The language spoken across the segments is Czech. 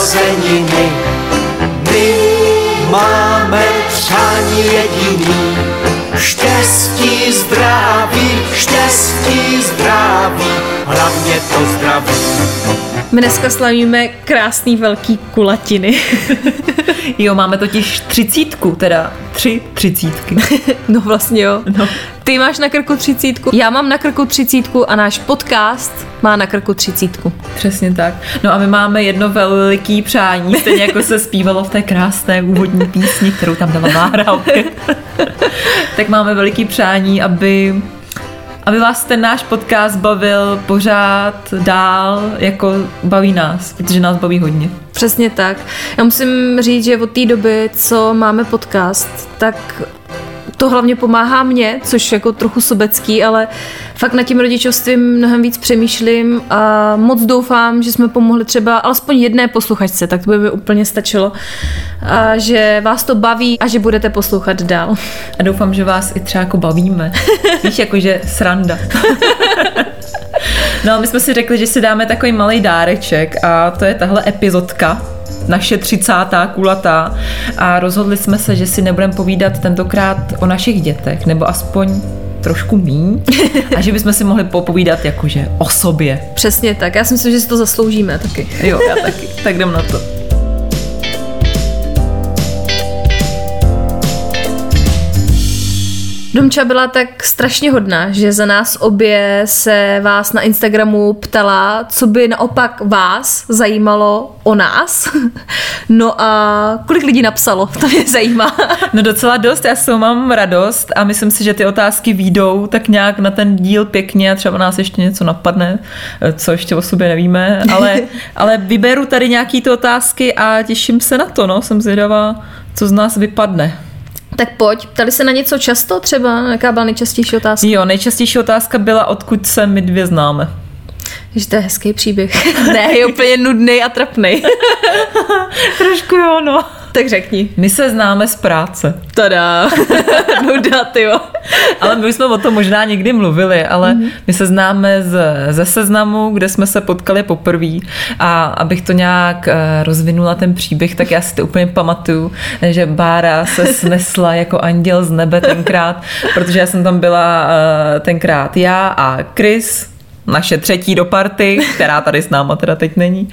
narozeniny, my máme přání jediný. Štěstí, zdraví, štěstí, zdraví, hlavně to zdraví. My dneska slavíme krásný velký kulatiny. jo, máme totiž třicítku, teda tři třicítky. no vlastně jo. No. Ty máš na krku třicítku, já mám na krku třicítku a náš podcast má na krku třicítku. Přesně tak. No a my máme jedno veliký přání, stejně jako se zpívalo v té krásné úvodní písni, kterou tam dala Mára tak máme veliký přání, aby aby vás ten náš podcast bavil pořád dál, jako baví nás, protože nás baví hodně. Přesně tak. Já musím říct, že od té doby, co máme podcast, tak to hlavně pomáhá mě, což jako trochu sobecký, ale fakt nad tím rodičovstvím mnohem víc přemýšlím a moc doufám, že jsme pomohli třeba alespoň jedné posluchačce, tak to by mi úplně stačilo. A že vás to baví a že budete poslouchat dál. A doufám, že vás i třeba jako bavíme. Víš, jakože sranda. No, my jsme si řekli, že si dáme takový malý dáreček a to je tahle epizodka, naše třicátá kulatá a rozhodli jsme se, že si nebudeme povídat tentokrát o našich dětech, nebo aspoň trošku míň a že bychom si mohli popovídat jakože o sobě. Přesně tak, já si myslím, že si to zasloužíme taky. Jo, já taky. Tak jdem na to. Domča byla tak strašně hodná, že za nás obě se vás na Instagramu ptala, co by naopak vás zajímalo o nás. No a kolik lidí napsalo, to mě zajímá. No docela dost, já s mám radost a myslím si, že ty otázky výjdou tak nějak na ten díl pěkně a třeba nás ještě něco napadne, co ještě o sobě nevíme, ale, ale vyberu tady nějaký ty otázky a těším se na to, no, jsem zvědavá, co z nás vypadne. Tak pojď, ptali se na něco často třeba? Jaká byla nejčastější otázka? Jo, nejčastější otázka byla, odkud se my dvě známe. Že to je hezký příběh. ne, je úplně nudný a trapný. Trošku jo, no. Tak řekni. My se známe z práce. Tada. Nuda, jo. ale my jsme o tom možná někdy mluvili, ale mm-hmm. my se známe z, ze seznamu, kde jsme se potkali poprvé a abych to nějak uh, rozvinula ten příběh, tak já si to úplně pamatuju, že Bára se snesla jako anděl z nebe tenkrát, protože já jsem tam byla uh, tenkrát já a Chris, naše třetí do party, která tady s náma teda teď není.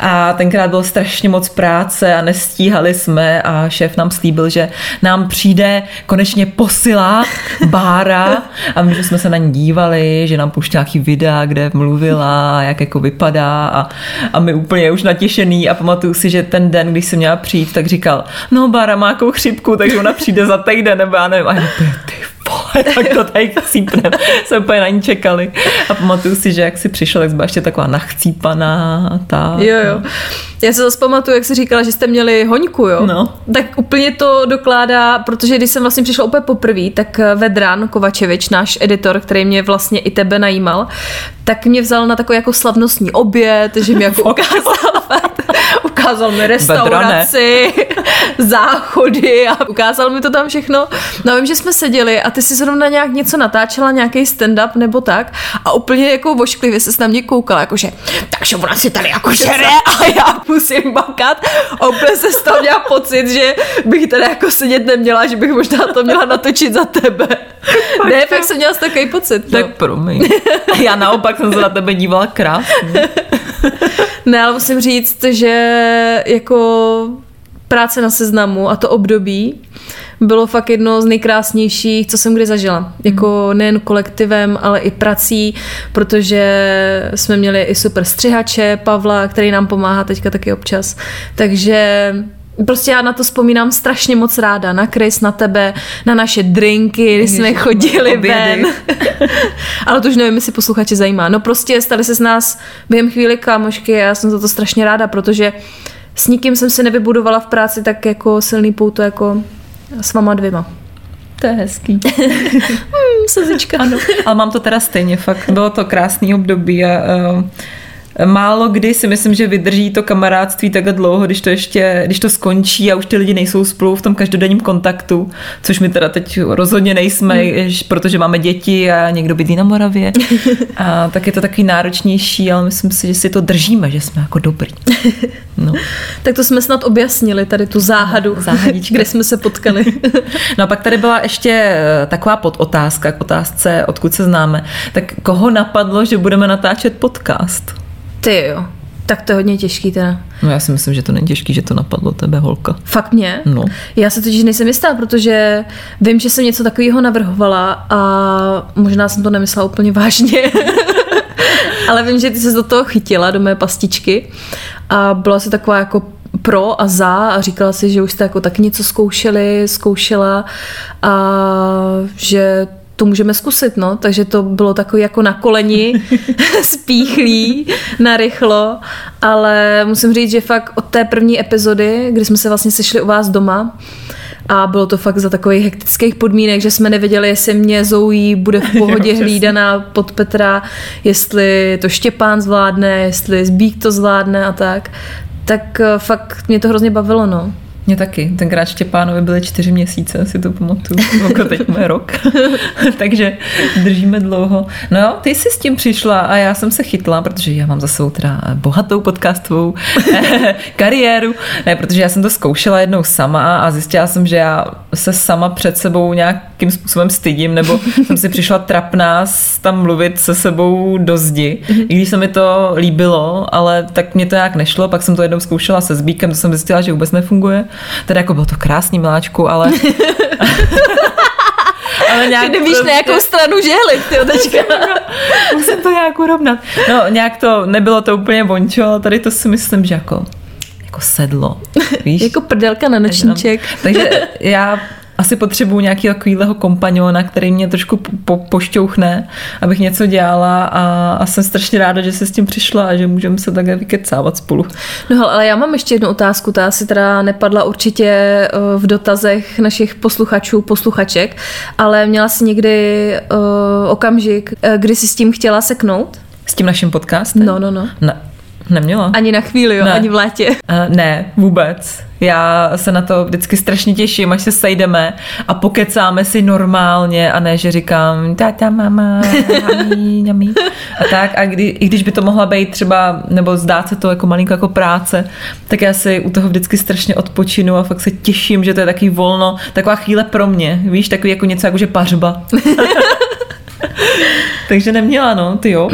A tenkrát bylo strašně moc práce a nestíhali jsme a šéf nám slíbil, že nám přijde konečně posila Bára. A my jsme se na ní dívali, že nám pouští nějaký videa, kde mluvila, jak jako vypadá. A, a my úplně už natěšený a pamatuju si, že ten den, když jsem měla přijít, tak říkal, no Bára má jakou chřipku, takže ona přijde za týden, nebo já nevím, a já, ty tak to tady chcípnem. Jsme úplně na ní čekali. A pamatuju si, že jak si přišel, tak byla ještě taková nachcípaná. Ta, jo, jo. Já se zase pamatuju, jak jsi říkala, že jste měli hoňku, jo? No. Tak úplně to dokládá, protože když jsem vlastně přišla úplně poprvé, tak Vedran Kovačevič, náš editor, který mě vlastně i tebe najímal, tak mě vzal na takový jako slavnostní oběd, že mi jako ukázal ukázal mi restauraci, záchody a ukázal mi to tam všechno. No vím, že jsme seděli a ty si zrovna nějak něco natáčela, nějaký stand-up nebo tak a úplně jako vošklivě se na mě koukala, jakože, takže ona si tady jako žere a já musím bakat a úplně se z toho měla pocit, že bych tady jako sedět neměla, že bych možná to měla natočit za tebe. ne, fakt jsem měla takový pocit. No. Tak promiň. Já naopak jsem se na tebe dívala krásně. ne, ale musím říct, že jako práce na seznamu a to období bylo fakt jedno z nejkrásnějších, co jsem kdy zažila. Jako hmm. nejen kolektivem, ale i prací, protože jsme měli i super střihače, Pavla, který nám pomáhá teďka taky občas. Takže Prostě já na to vzpomínám strašně moc ráda, na Chris, na tebe, na naše drinky, kdy jsme chodili obědy. ven. Ale to už nevím, jestli posluchače zajímá. No prostě stali se z nás během chvíli kámošky a já jsem za to strašně ráda, protože s nikým jsem si nevybudovala v práci tak jako silný pouto jako s váma dvěma. To je hezký. Slzička. Ano, ale mám to teda stejně, fakt bylo to krásný období a uh, málo kdy si myslím, že vydrží to kamarádství takhle dlouho, když to ještě, když to skončí a už ty lidi nejsou spolu v tom každodenním kontaktu, což my teda teď rozhodně nejsme, hmm. protože máme děti a někdo bydlí na Moravě. A tak je to takový náročnější, ale myslím si, že si to držíme, že jsme jako dobrý. No. Tak to jsme snad objasnili, tady tu záhadu, Záhadička. kde jsme se potkali. No a pak tady byla ještě eh, taková podotázka k otázce, odkud se známe. Tak koho napadlo, že budeme natáčet podcast? Ty jo, tak to je hodně těžký teda. No já si myslím, že to není těžký, že to napadlo tebe, holka. Fakt mě? No. Já se totiž nejsem jistá, protože vím, že jsem něco takového navrhovala a možná jsem to nemyslela úplně vážně. Ale vím, že ty se do toho chytila, do mé pastičky a byla si taková jako pro a za a říkala si, že už jste jako taky něco zkoušeli, zkoušela a že to můžeme zkusit, no. Takže to bylo takový jako na koleni, spíchlý, narychlo, ale musím říct, že fakt od té první epizody, kdy jsme se vlastně sešli u vás doma, a bylo to fakt za takových hektických podmínek, že jsme nevěděli, jestli mě Zoe bude v pohodě přesně. hlídaná pod Petra, jestli to Štěpán zvládne, jestli Zbík to zvládne a tak. Tak eh, fakt mě to hrozně bavilo, no. Mě taky. Tenkrát Štěpánovi byly čtyři měsíce, si to pamatuju. Jako teď má rok. Takže držíme dlouho. No jo, ty jsi s tím přišla a já jsem se chytla, protože já mám za sebou teda bohatou podcastovou kariéru. Ne, protože já jsem to zkoušela jednou sama a zjistila jsem, že já se sama před sebou nějakým způsobem stydím, nebo jsem si přišla trapná tam mluvit se sebou do zdi. I když se mi to líbilo, ale tak mě to nějak nešlo, pak jsem to jednou zkoušela se Zbíkem, to jsem zjistila, že vůbec nefunguje. Teda jako bylo to krásný, miláčku, ale... ale Ty nevíš, na jakou stranu žehlit, ty teďka. Musím to nějak urovnat. No, nějak to, nebylo to úplně bončo, ale tady to si myslím, že jako, jako sedlo. Víš? jako prdelka na nočníček. Takže já asi potřebuju nějakého takového kompaňona, který mě trošku po, pošťouchne, abych něco dělala a, a jsem strašně ráda, že jsi s tím přišla a že můžeme se takhle vykecávat spolu. No ale já mám ještě jednu otázku, ta asi teda nepadla určitě eh, v dotazech našich posluchačů, posluchaček, ale měla jsi někdy uh, okamžik, eh, kdy jsi s tím chtěla seknout? S tím naším podcastem? No, no, no. Ne, neměla. Ani na chvíli, jo, Ne. ani v létě. Uh, ne, vůbec. Já se na to vždycky strašně těším, až se sejdeme a pokecáme si normálně a ne, že říkám táta, mama, mami, mami. A tak, a kdy, i když by to mohla být třeba, nebo zdát se to jako malinko jako práce, tak já si u toho vždycky strašně odpočinu a fakt se těším, že to je takový volno, taková chvíle pro mě, víš, takový jako něco jako že pařba. Takže neměla, no, ty jo.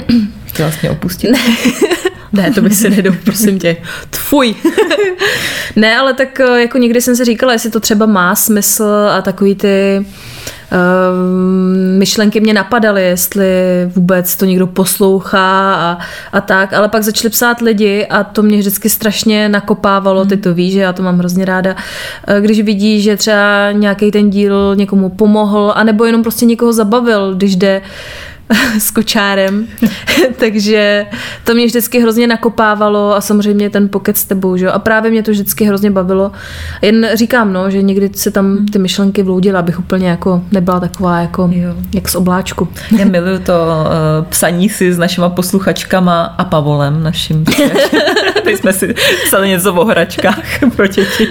Chtěla jsi mě opustit. Ne, to bych si nedou, prosím tě. Tfuj. ne, ale tak eh, jako někdy jsem si říkala, jestli to třeba má smysl a takový ty um, myšlenky mě napadaly, jestli vůbec to někdo poslouchá a, a tak, ale pak začali psát lidi a to mě vždycky strašně nakopávalo, ty to víš, že já to mám hrozně ráda, Eh, když vidí, že třeba nějaký ten díl někomu pomohl, anebo jenom prostě někoho zabavil, když jde s kočárem. Takže to mě vždycky hrozně nakopávalo a samozřejmě ten pokec s tebou, že? jo. A právě mě to vždycky hrozně bavilo. Jen říkám, no, že někdy se tam ty myšlenky vloudila, abych úplně jako nebyla taková jako Jo. jak z obláčku. Já miluju to uh, psaní si s našima posluchačkama a Pavolem, naším. Teď jsme si psali něco o hračkách pro děti.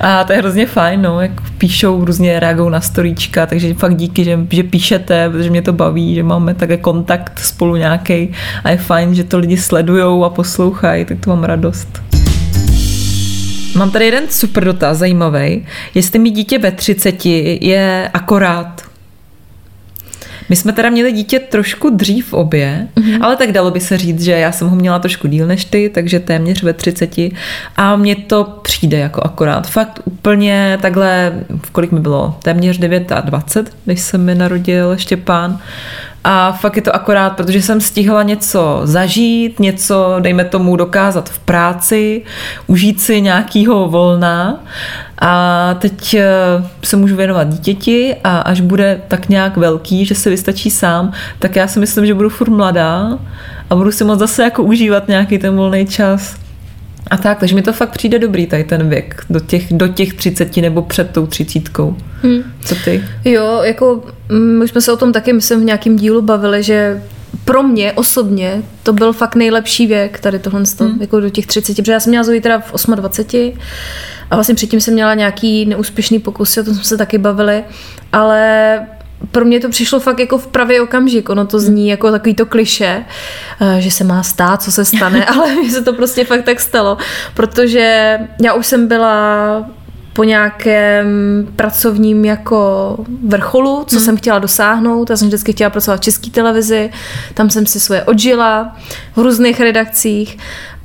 A to je hrozně fajn, no, jak píšou, různě reagují na storíčka, takže fakt díky, že, že píšete, protože mě to baví, že máme také kontakt spolu nějaký a je fajn, že to lidi sledujou a poslouchají, tak to mám radost. Mám tady jeden super dotaz, zajímavý. Jestli mi dítě ve 30 je akorát my jsme teda měli dítě trošku dřív obě, mm-hmm. ale tak dalo by se říct, že já jsem ho měla trošku díl než ty, takže téměř ve 30 a mně to přijde jako akorát. Fakt úplně takhle, v kolik mi bylo? Téměř 29, když se mi narodil Štěpán. A fakt je to akorát, protože jsem stihla něco zažít, něco, dejme tomu, dokázat v práci, užít si nějakýho volna a teď eh, se můžu věnovat dítěti a až bude tak nějak velký, že se vystačí sám, tak já si myslím, že budu furt mladá a budu si moc zase jako užívat nějaký ten volný čas. A tak, takže mi to fakt přijde dobrý tady ten věk, do těch, do těch třiceti nebo před tou třicítkou. Hmm. Co ty? Jo, jako mm, my jsme se o tom taky, myslím, v nějakém dílu bavili, že pro mě osobně to byl fakt nejlepší věk tady tohle, hmm. jako do těch 30, protože já jsem měla Zoe teda v 28 a vlastně předtím jsem měla nějaký neúspěšný pokusy, o tom jsme se taky bavili, ale pro mě to přišlo fakt jako v pravý okamžik. Ono to zní jako takový to kliše, eh, že se má stát, co se stane, ale mně se to prostě fakt tak stalo, protože já už jsem byla po nějakém pracovním jako vrcholu, co hmm. jsem chtěla dosáhnout. Já jsem vždycky chtěla pracovat v české televizi, tam jsem si svoje odžila v různých redakcích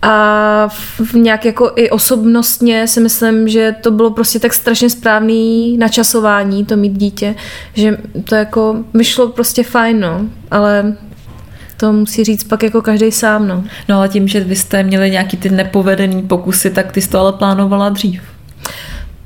a v nějak jako i osobnostně si myslím, že to bylo prostě tak strašně správný načasování to mít dítě, že to jako mi šlo prostě fajn, no, ale to musí říct pak jako každý sám, no. No ale tím, že vy jste měli nějaký ty nepovedený pokusy, tak ty jsi to ale plánovala dřív.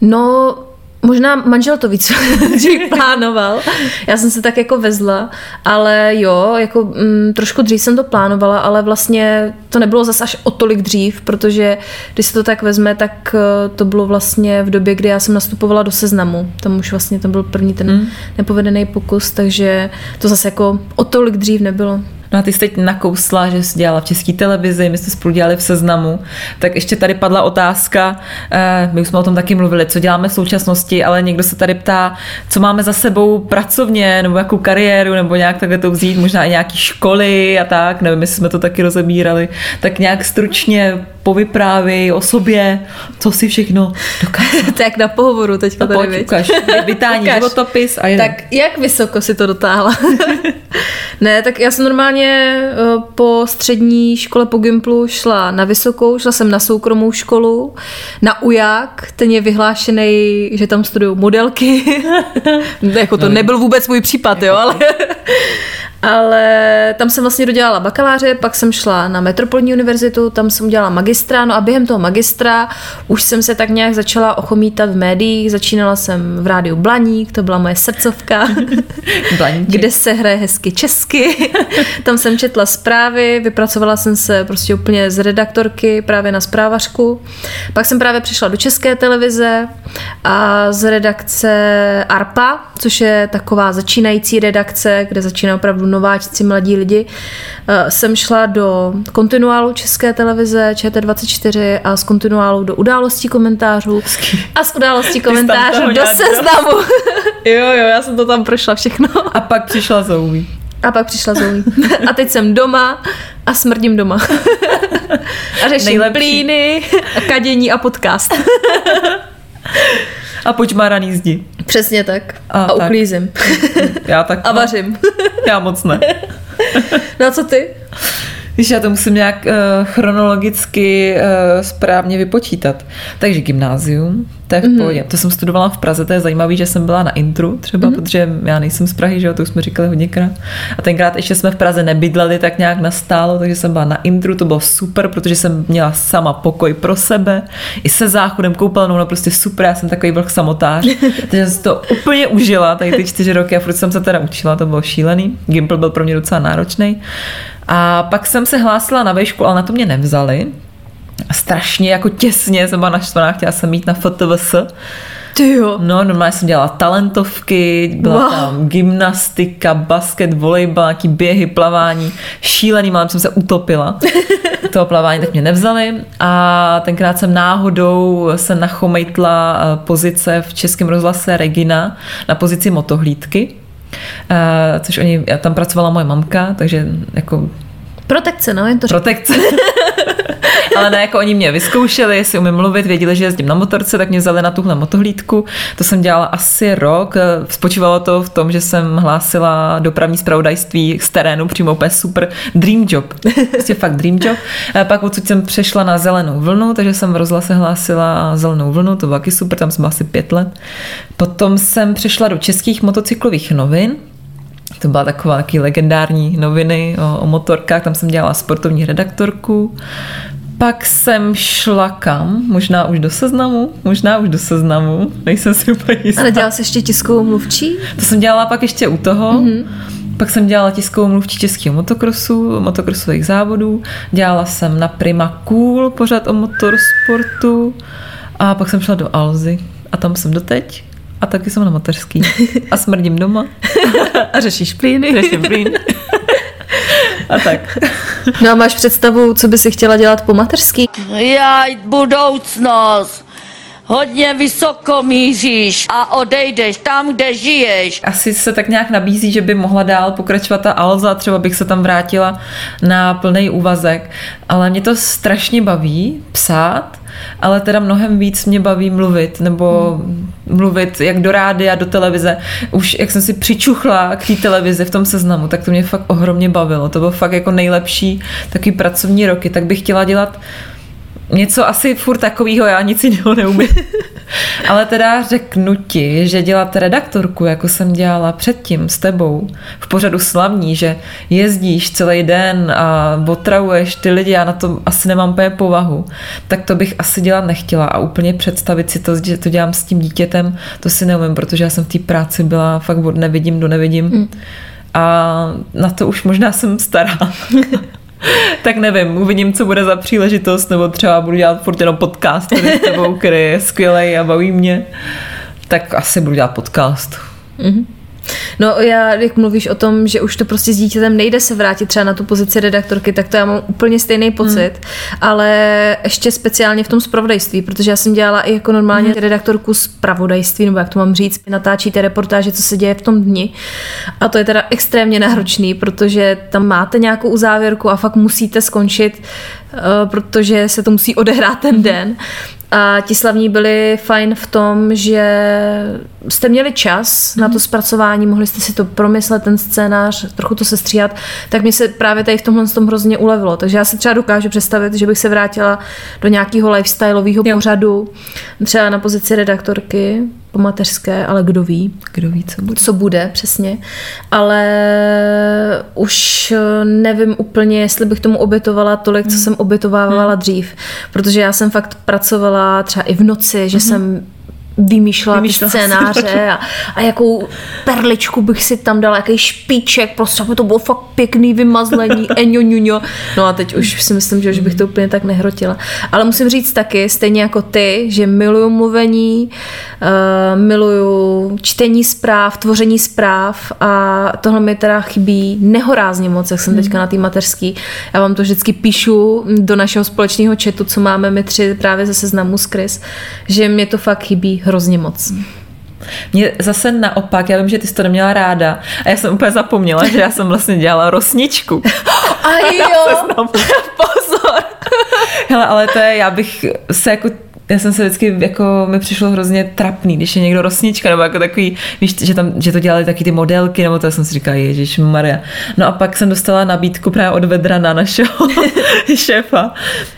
No, Možná manžel to víc plánoval. Já jsem se tak jako vezla, ale jo, jako mm, trošku dřív jsem to plánovala, ale vlastně to nebylo zase až o tolik dřív, protože když se to tak vezme, tak eh, to bylo vlastně v době, kdy já jsem nastupovala do seznamu. Tam už vlastně to byl první ten mm. nepovedený pokus, takže to zase jako o tolik dřív nebylo. No a ty jsi teď nakousla, že jsi dělala v české televizi, my jsme spolu dělali v seznamu, tak ještě tady padla otázka, eh, my už jsme o tom taky mluvili, co děláme v současnosti, ale někdo se tady ptá, co máme za sebou pracovně, nebo jakou kariéru, nebo nějak takhle to vzít, možná i nějaký školy a tak, nevím, jestli jsme to taky rozebírali, tak nějak stručně povyprávěj o sobě, co si všechno dokázal. tak na pohovoru teďka no, tady, pojď, ukaž, vytání životopis a jenom. Tak jak vysoko si to dotáhla? ne, tak já jsem normálně eh, po střední škole po Gimplu šla na vysokou, šla jsem na soukromou školu, na UJAK, ten je vyhlášený, že tam studují modelky. jako to no, nebyl vůbec můj případ, jo, ale ale tam jsem vlastně dodělala bakaláře, pak jsem šla na Metropolní univerzitu, tam jsem udělala magistra, no a během toho magistra už jsem se tak nějak začala ochomítat v médiích, začínala jsem v rádiu Blaník, to byla moje srdcovka, kde se hraje hezky česky, tam jsem četla zprávy, vypracovala jsem se prostě úplně z redaktorky právě na zprávařku, pak jsem právě přišla do české televize a z redakce ARPA, což je taková začínající redakce, kde začíná opravdu nováčci, mladí lidi, eh, jsem šla do kontinuálu České televize ČT24 a z kontinuálu do událostí komentářů a z událostí komentářů do seznamu. jo, jo, já jsem to tam prošla všechno. A pak přišla Zoe. A pak přišla Zoe. A teď jsem doma a smrdím doma. A řeším Nejlepší. plíny, kadění a podcast. A počmáraný zdi. Přesně tak. A, a uklízím. Já tak. A vařím. Já moc ne. No a co ty? Když já to musím nějak uh, chronologicky uh, správně vypočítat. Takže gymnázium, to je v mm-hmm. pohodě. To jsem studovala v Praze, to je zajímavé, že jsem byla na intru třeba, mm-hmm. protože já nejsem z Prahy, že jo, to už jsme říkali hodněkrát. A tenkrát ještě jsme v Praze nebydleli tak nějak nastálo, takže jsem byla na intru, to bylo super, protože jsem měla sama pokoj pro sebe, i se záchodem, koupelnou, no prostě super, já jsem takový vlh samotář. takže jsem to úplně užila, tady ty čtyři roky a furt jsem se teda učila, to bylo šílený. Gimple byl pro mě docela náročný. A pak jsem se hlásila na vejšku, ale na to mě nevzali. Strašně jako těsně jsem byla naštvaná, chtěla jsem mít na FTVS. Ty jo. No, normálně jsem dělala talentovky, byla wow. tam gymnastika, basket, volejbal, nějaký běhy, plavání. Šílený, málem jsem se utopila. Toho plavání tak mě nevzali a tenkrát jsem náhodou se nachomejtla eh, pozice v Českém rozhlase Regina na pozici motohlídky což oni, tam pracovala moje mamka, takže jako Protekce, no, jen to Protekce. Ale ne, jako oni mě vyzkoušeli, jestli umím mluvit, věděli, že jezdím na motorce, tak mě vzali na tuhle motohlídku. To jsem dělala asi rok. Spočívalo to v tom, že jsem hlásila dopravní zpravodajství z terénu, přímo úplně super dream job. Prostě fakt dream job. A pak odsud jsem přešla na zelenou vlnu, takže jsem v rozhlase hlásila zelenou vlnu, to bylo taky super, tam jsem asi pět let. Potom jsem přešla do českých motocyklových novin, To byla taková taky legendární noviny o, o motorkách, tam jsem dělala sportovní redaktorku. Pak jsem šla kam? Možná už do seznamu? Možná už do seznamu, nejsem si úplně jistá. Ale dělala jsi ještě tiskovou mluvčí? To jsem dělala pak ještě u toho. Mm-hmm. Pak jsem dělala tiskovou mluvčí českého motokrosu, motokrosových závodů. Dělala jsem na Prima Cool pořád o motorsportu. A pak jsem šla do Alzy. A tam jsem doteď. A taky jsem na mateřský. A smrdím doma. A řešíš plíny? Řeším plín. A tak. No a máš představu, co by si chtěla dělat po mateřský? Jaj, budoucnost. Hodně vysoko míříš a odejdeš tam, kde žiješ. Asi se tak nějak nabízí, že by mohla dál pokračovat ta Alza, třeba bych se tam vrátila na plný úvazek. Ale mě to strašně baví psát, ale teda mnohem víc mě baví mluvit, nebo mluvit jak do rádia, do televize. Už jak jsem si přičuchla k té televizi v tom seznamu, tak to mě fakt ohromně bavilo. To bylo fakt jako nejlepší takový pracovní roky, tak bych chtěla dělat něco asi furt takového, já nic jiného neumím. Ale teda řeknu ti, že dělat redaktorku, jako jsem dělala předtím s tebou, v pořadu slavní, že jezdíš celý den a otravuješ ty lidi, já na to asi nemám úplně povahu, tak to bych asi dělat nechtěla a úplně představit si to, že to dělám s tím dítětem, to si neumím, protože já jsem v té práci byla fakt od nevidím do nevidím. Mm. A na to už možná jsem stará. tak nevím, uvidím, co bude za příležitost, nebo třeba budu dělat furt jenom podcast tady s tebou, který je skvělý a baví mě. Tak asi budu dělat podcast. Mm-hmm. No já, jak mluvíš o tom, že už to prostě s dítětem nejde se vrátit třeba na tu pozici redaktorky, tak to já mám úplně stejný pocit, hmm. ale ještě speciálně v tom zpravodajství, protože já jsem dělala i jako normálně hmm. redaktorku zpravodajství, nebo jak to mám říct, natáčíte reportáže, co se děje v tom dni. A to je teda extrémně náročný, protože tam máte nějakou uzávěrku a fakt musíte skončit, eh, protože se to musí odehrát ten den. A ti slavní byli fajn v tom, že jste měli čas mm. na to mhm. zpracování, mohli jste si to promyslet, ten scénář, trochu to sestříhat, tak mi se právě tady v tomhle tom hrozně ulevilo. Takže já se třeba dokážu představit, že bych se vrátila do nějakého lifestyleového pořadu, třeba na pozici redaktorky, po mateřské, ale kdo ví. Kdo ví, co bude. Co bude, přesně. Ale už nevím úplně, jestli bych tomu obětovala tolik, co hmm. jsem obětovávala hmm. dřív. Protože já jsem fakt pracovala třeba i v noci, že hmm. jsem vymýšlela ty scénáře a, a jakou perličku bych si tam dala, jaký špiček, prostě aby to bylo fakt pěkný vymazlení, eňo, ňuňo. No a teď už si myslím, že už bych to úplně tak nehrotila. Ale musím říct taky, stejně jako ty, že miluju mluvení, uh, miluju čtení zpráv, tvoření zpráv a tohle mi teda chybí nehorázně moc, jak jsem hmm. teďka na té mateřský. Já vám to vždycky píšu do našeho společného chatu, co máme my tři právě ze seznamu s Chris, že mě to fakt chybí hrozně moc. Mě zase naopak, já vím, že ty jsi to neměla ráda a já jsem úplně zapomněla, že já jsem vlastně dělala rosničku. A jo, pozor. Hele, ale to je, já bych se jako já jsem se vždycky, jako mi přišlo hrozně trapný, když je někdo rosnička, nebo jako takový, víš, že, tam, že to dělali taky ty modelky, nebo to jsem si říkala, Ježíš Maria. No a pak jsem dostala nabídku právě od Vedrana, našeho šéfa,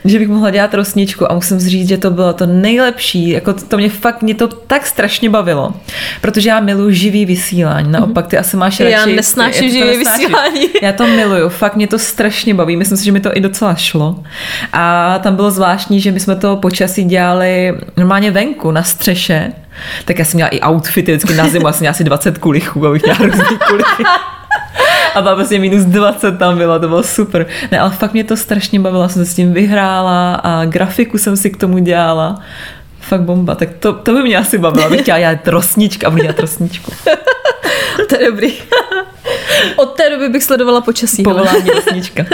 že bych mohla dělat rosničku a musím říct, že to bylo to nejlepší, jako to, to mě fakt, mě to tak strašně bavilo, protože já miluji živý vysílání, naopak ty asi máš radši. Já nesnáším živý vysílání. Já to miluju, fakt mě to strašně baví, myslím si, že mi to i docela šlo. A tam bylo zvláštní, že my jsme to počasí dělali dělali normálně venku na střeše, tak já jsem měla i outfity vždycky na zimu, asi měla asi 20 kulichů, abych měla různý kulichy. A byla prostě minus 20 tam bylo, to bylo super. Ne, ale fakt mě to strašně bavilo, jsem se s tím vyhrála a grafiku jsem si k tomu dělala. Fakt bomba, tak to, to by mě asi bavilo, abych chtěla dělat trosničku a budu dělat trosničku. to je dobrý. Od té doby bych sledovala počasí. Povolání rosnička.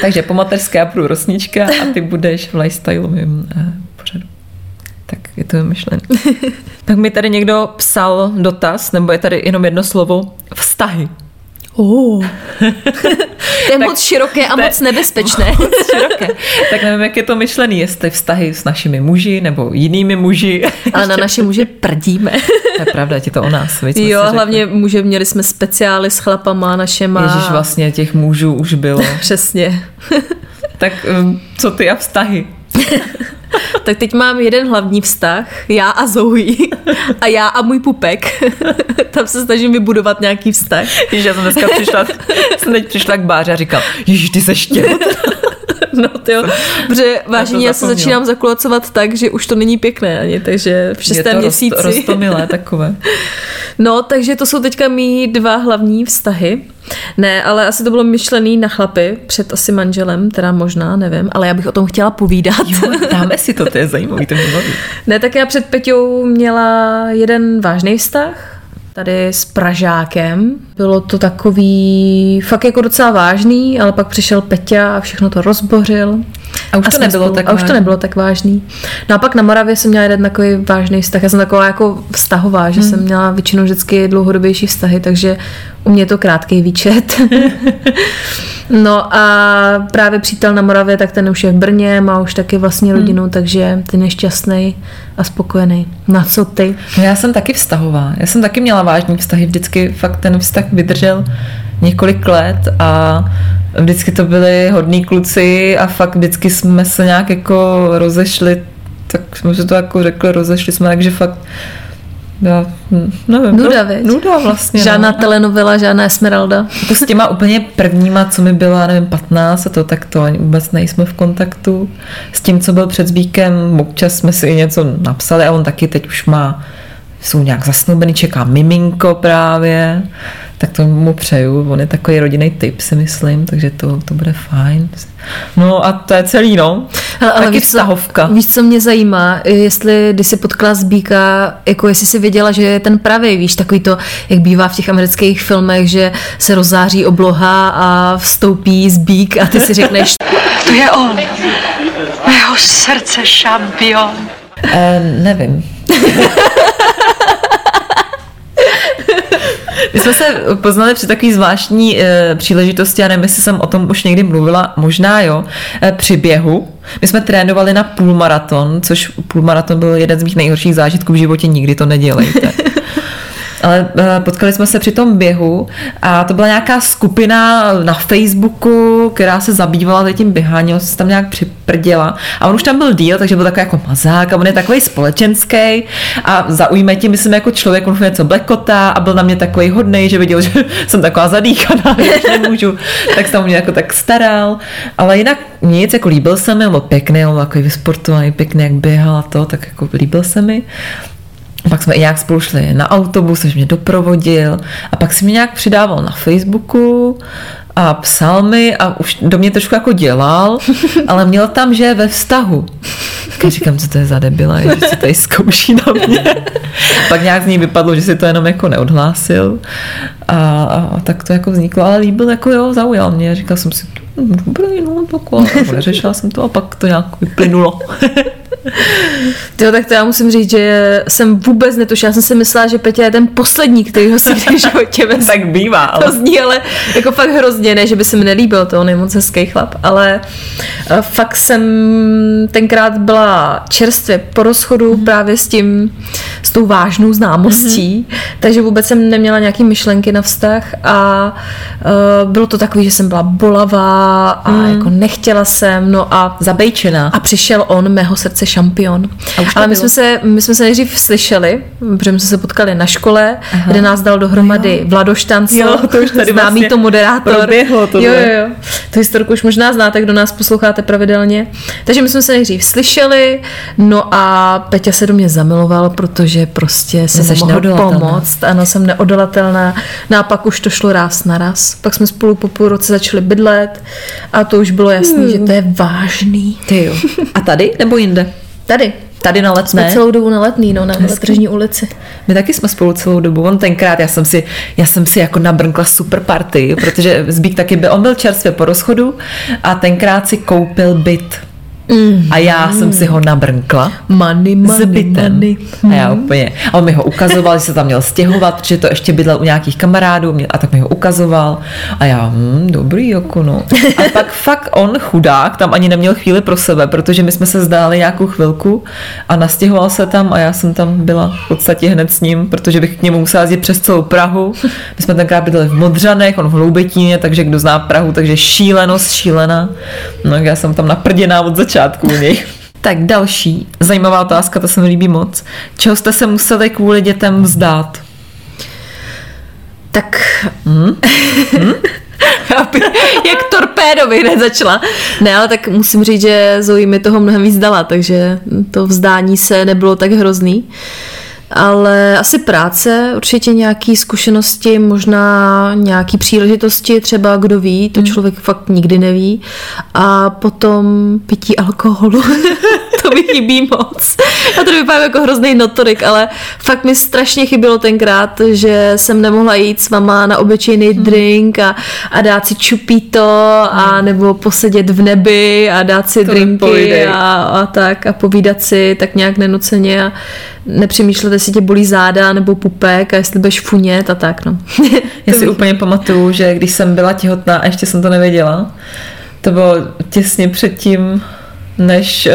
Takže po mateřské já půjdu rosnička a ty budeš v lifestyleovém eh, pořadu. Tak je to myšlené. tak mi tady někdo psal dotaz, nebo je tady jenom jedno slovo, vztahy. Oh. to je moc široké a moc nebezpečné. moc široké. Tak nevím, jak je to myšlený, jestli vztahy s našimi muži nebo jinými muži. Ale na naše muže prdíme. to je pravda, je to o nás. Víc jo, hlavně muže měli jsme speciály s chlapama našema. Ježíš, vlastně těch mužů už bylo. Přesně. tak um, co ty a vztahy? tak teď mám jeden hlavní vztah, já a Zoe a já a můj pupek. Tam se snažím vybudovat nějaký vztah. Ježiš, já jsem dneska přišla, jsem teď přišla k báře a říkám, Ježiš, ty seš těhotná. No ty jo, protože vážně já se začínám zakulacovat tak, že už to není pěkné ani, takže v Je šestém to měsíci. Rost, rostomilé takové. No, takže to jsou teďka mý dva hlavní vztahy. Ne, ale asi to bylo myšlený na chlapy před asi manželem, teda možná, nevím, ale já bych o tom chtěla povídat. Jo, dáme si to, to je zajímavý, to mě baví. Ne, tak já před Peťou měla jeden vážný vztah, tady s Pražákem. Bylo to takový fakt jako docela vážný, ale pak přišel Peťa a všechno to rozbořil. A už to jsme nebylo tak A už to vážný. nebylo tak vážný. No a pak na Moravě jsem měla jeden takový vážný vztah. Já jsem taková jako vztahová, že Hmm. jsem měla většinou vždycky dlouhodobější vztahy, takže u mě je to krátký výčet. no a právě přítel na Moravě, tak ten už je v Brně, má už taky vlastní Hmm. rodinu, takže ten je šťastný a spokojený. Na co ty? No já jsem taky vztahová. Já jsem taky měla vážný vztahy. Vždycky fakt ten vztah vydržel několik let a vždycky to byli hodní kluci a fakt vždycky jsme se nějak jako rozešli, tak jsme si to jako řekli, rozešli jsme, takže fakt já, hm, nevím. Nuda, no? Nuda vlastně. Žádná no. telenovela, žádná Esmeralda. Jako s těma úplně prvníma, co mi bylo, já nevím, 15 a to, tak to ani vůbec nejsme v kontaktu. S tím, co byl před Zbíkem, občas jsme si i něco napsali a on taky teď už má, jsou nějak zasnoubený, čeká miminko právě, tak to mu přeju. On je takový rodinný typ, si myslím, takže to, to bude fajn. No a to je celý, no. Hele, ale taky víš co- vztahovka. Víš, co mě zajímá, jestli, když si potkala Zbíka, jako jestli si věděla, že je ten pravý, víš, takový to, jak bývá v těch amerických filmech, že se rozzáří obloha a vstoupí Zbík a ty si řekneš, To je on. Mého srdce šampion. E, nevím. My jsme se poznali při takové zvláštní e, příležitosti, já nevím, jestli jsem o tom už někdy mluvila, možná jo, e, při běhu. My jsme trénovali na půlmaraton, což půlmaraton byl jeden z mých nejhorších zážitků v životě, nikdy to nedělejte. Ale eh, potkali jsme se při tom běhu a to byla nějaká skupina na Facebooku, která se zabývala tím běháním, se tam nějak připrděla a on už tam byl díl, takže byl takový jako mazák a on je takový společenský a zaujme tě, myslím, jako člověk, on něco blekotá a byl na mě takový hodný, že viděl, že jsem taková zadýchaná, že nemůžu, tak se mě jako tak staral, ale jinak nic, jako líbil se mi, on byl pěkný, on byl takový vysportovaný, pěkný, jak běhal a to, tak jako líbil se mi. Pak jsme i nějak spolu šli na autobus, až mě doprovodil a pak si mě nějak přidával na Facebooku a psal mi a už do mě trošku jako dělal, ale měl tam, že je ve vztahu. Tak říkám, co to je za debila, že si tady zkouší na mě. Pak nějak z ní vypadlo, že si to jenom jako neodhlásil a, a, a tak to jako vzniklo, ale líbil, jako jo, zaujal mě. Říkal jsem si, "Hm, dobrý, no, tak ale neřešila jsem to a pak to nějak vyplynulo. Jo, tak to já musím říct, že jsem vůbec netušila. Já jsem si myslela, že Petě je ten poslední, který ho si v životě vezme. tak bývá, ale To zní ale jako fakt hrozně, ne, že by se mi nelíbil, to on je moc hezký chlap, ale eh, fakt jsem tenkrát byla čerstvě po rozchodu Mhm. právě s tím, s tou vážnou známostí, takže vůbec jsem neměla nějaký myšlenky na vztah a uh, bylo to takový, že jsem byla bolavá a Mhm. jako nechtěla jsem, no a zabejčená. a přišel on, mého srdce šampion. To Ale my bylo. jsme, se, my jsme se nejdřív slyšeli, protože jsme se potkali na škole, Aha. kde nás dal dohromady Vlado Štancl, Jo, to už tady známý vlastně to moderátor. proběhlo tohle. Jo, jo, jo. Tu historku už možná znáte, kdo nás posloucháte pravidelně. Takže my jsme se nejdřív slyšeli, no a Peťa se do mě zamiloval, protože prostě se neodolatelná. pomoct. Ano, jsem neodolatelná. No a pak už to šlo ráz na raz. Pak jsme spolu po půl roce začali bydlet a to už bylo jasný, Hmm. že to je vážný. Ty jo. A tady nebo jinde? Tady. Tady na Jsme letné? celou dobu na letný, no, na Letržní ulici. My taky jsme spolu celou dobu. On tenkrát, já jsem si, já jsem si jako nabrnkla super party, protože Zbík taky byl, on byl čerstvě po rozchodu a tenkrát si koupil byt. Mm. A já jsem si ho nabrnkla. Money, money, s bytem. money. A já úplně. A on mi ho ukazoval, že se tam měl stěhovat, protože to ještě bydlel u nějakých kamarádů a tak mi ho ukazoval. A já, hm, dobrý, jako no. A pak fakt on, chudák, tam ani neměl chvíli pro sebe, protože my jsme se zdáli nějakou chvilku a nastěhoval se tam a já jsem tam byla v podstatě hned s ním, protože bych k němu musela jezdit přes celou Prahu. My jsme tenkrát bydleli v Modřanech, on v Hloubetíně, takže kdo zná Prahu, takže šílenost, šílená. No já jsem tam naprděná od začátku u něj. Tak další zajímavá otázka, to se mi líbí moc. Čeho jste se museli kvůli dětem vzdát? Tak... Hmm? Hmm? Jak torpédo bych hned začala. Ne, ale tak musím říct, že Zoe mi toho mnohem víc dala, takže to vzdání se nebylo tak hrozný. Ale asi práce, určitě nějaké zkušenosti, možná nějaké příležitosti, třeba kdo ví, to člověk fakt nikdy neví. A potom pití alkoholu. to mi chybí moc. Já to vypadám jako hrozný notorik, ale fakt mi strašně chybělo tenkrát, že jsem nemohla jít s mama na obyčejný hmm. drink a, a dát si čupito a hmm. nebo posedět v nebi a dát si to drinky a, a tak a povídat si tak nějak nenuceně a nepřemýšlet, jestli tě bolí záda nebo pupek a jestli budeš funět a tak. No. Já si úplně pamatuju, že když jsem byla těhotná a ještě jsem to nevěděla, to bylo těsně předtím, než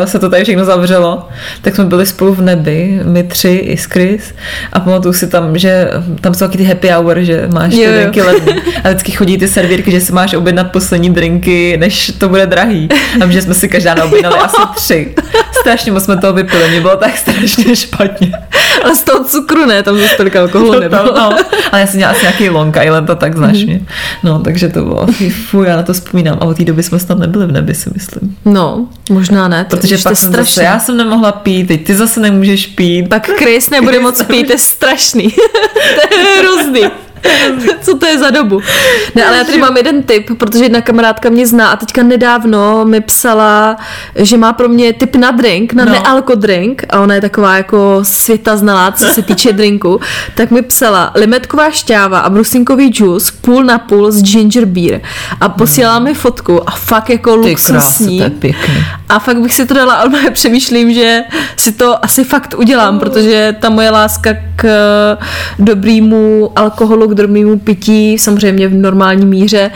uh, se to tady všechno zavřelo, tak jsme byli spolu v nebi, my tři i s Chris a pamatuju si tam, že tam jsou taky ty happy hour, že máš jo, ty drinky lední a vždycky chodí ty servírky, že si máš objednat poslední drinky, než to bude drahý. A že jsme si každá naobjednali asi tři. Strašně moc jsme toho vypili, mě bylo tak strašně špatně. Ale z toho cukru ne, tam zase tolik alkoholu nebylo. No, ale já jsem měla asi nějaký Long Island a tak znáš mm. mě. No, takže to bylo, fuj, já na to vzpomínám. A od té doby jsme snad nebyli v nebi, si myslím. No, Možná ne. Protože pak jsem strašný. zase, já jsem nemohla pít, teď ty zase nemůžeš pít. Tak Chris nebude moc pít, to je strašný. to je hrozný. Co to je za dobu? Ne, ale já tady mám jeden tip, protože jedna kamarádka mě zná a teďka nedávno mi psala, že má pro mě tip na drink, na no. nealko drink a ona je taková jako světa znalá, co se týče drinku, tak mi psala limetková šťáva a brusinkový džus půl na půl z ginger beer a posílala mi fotku a fakt jako luxusní. Je A fakt bych si to dala, ale přemýšlím, že si to asi fakt udělám, protože ta moje láska k dobrýmu alkoholu, k drobnému pití, samozřejmě v normální míře,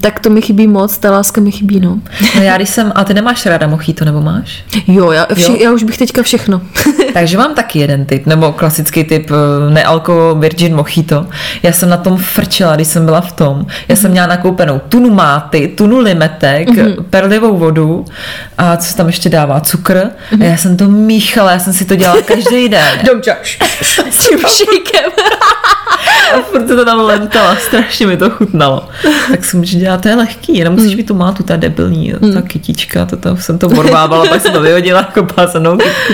tak to mi chybí moc, ta láska mi chybí, no. no já když jsem, a ty nemáš ráda mochito, nebo máš? Jo, já, vše, jo? já už bych teďka všechno. Takže mám taky jeden typ, nebo klasický typ eh, nealko virgin mochito. Já jsem na tom frčela, když jsem byla v tom. Já jsem měla nakoupenou tunu máty, tunu limetek, mm-hmm. perlivou vodu a co se tam ještě dává, cukr. Mm-hmm. A já jsem to míchala, já jsem si to dělala každý den. Dobře. S tím šejkem. A furt se to tam lentala, strašně mi to chutnalo. Tak jsem že dělá, to je lehký, jenom musíš mít tu mátu, ta debilní, mm. ta kytička, to tam jsem to borvávala, pak jsem to vyhodila, kopala se mnou kytku.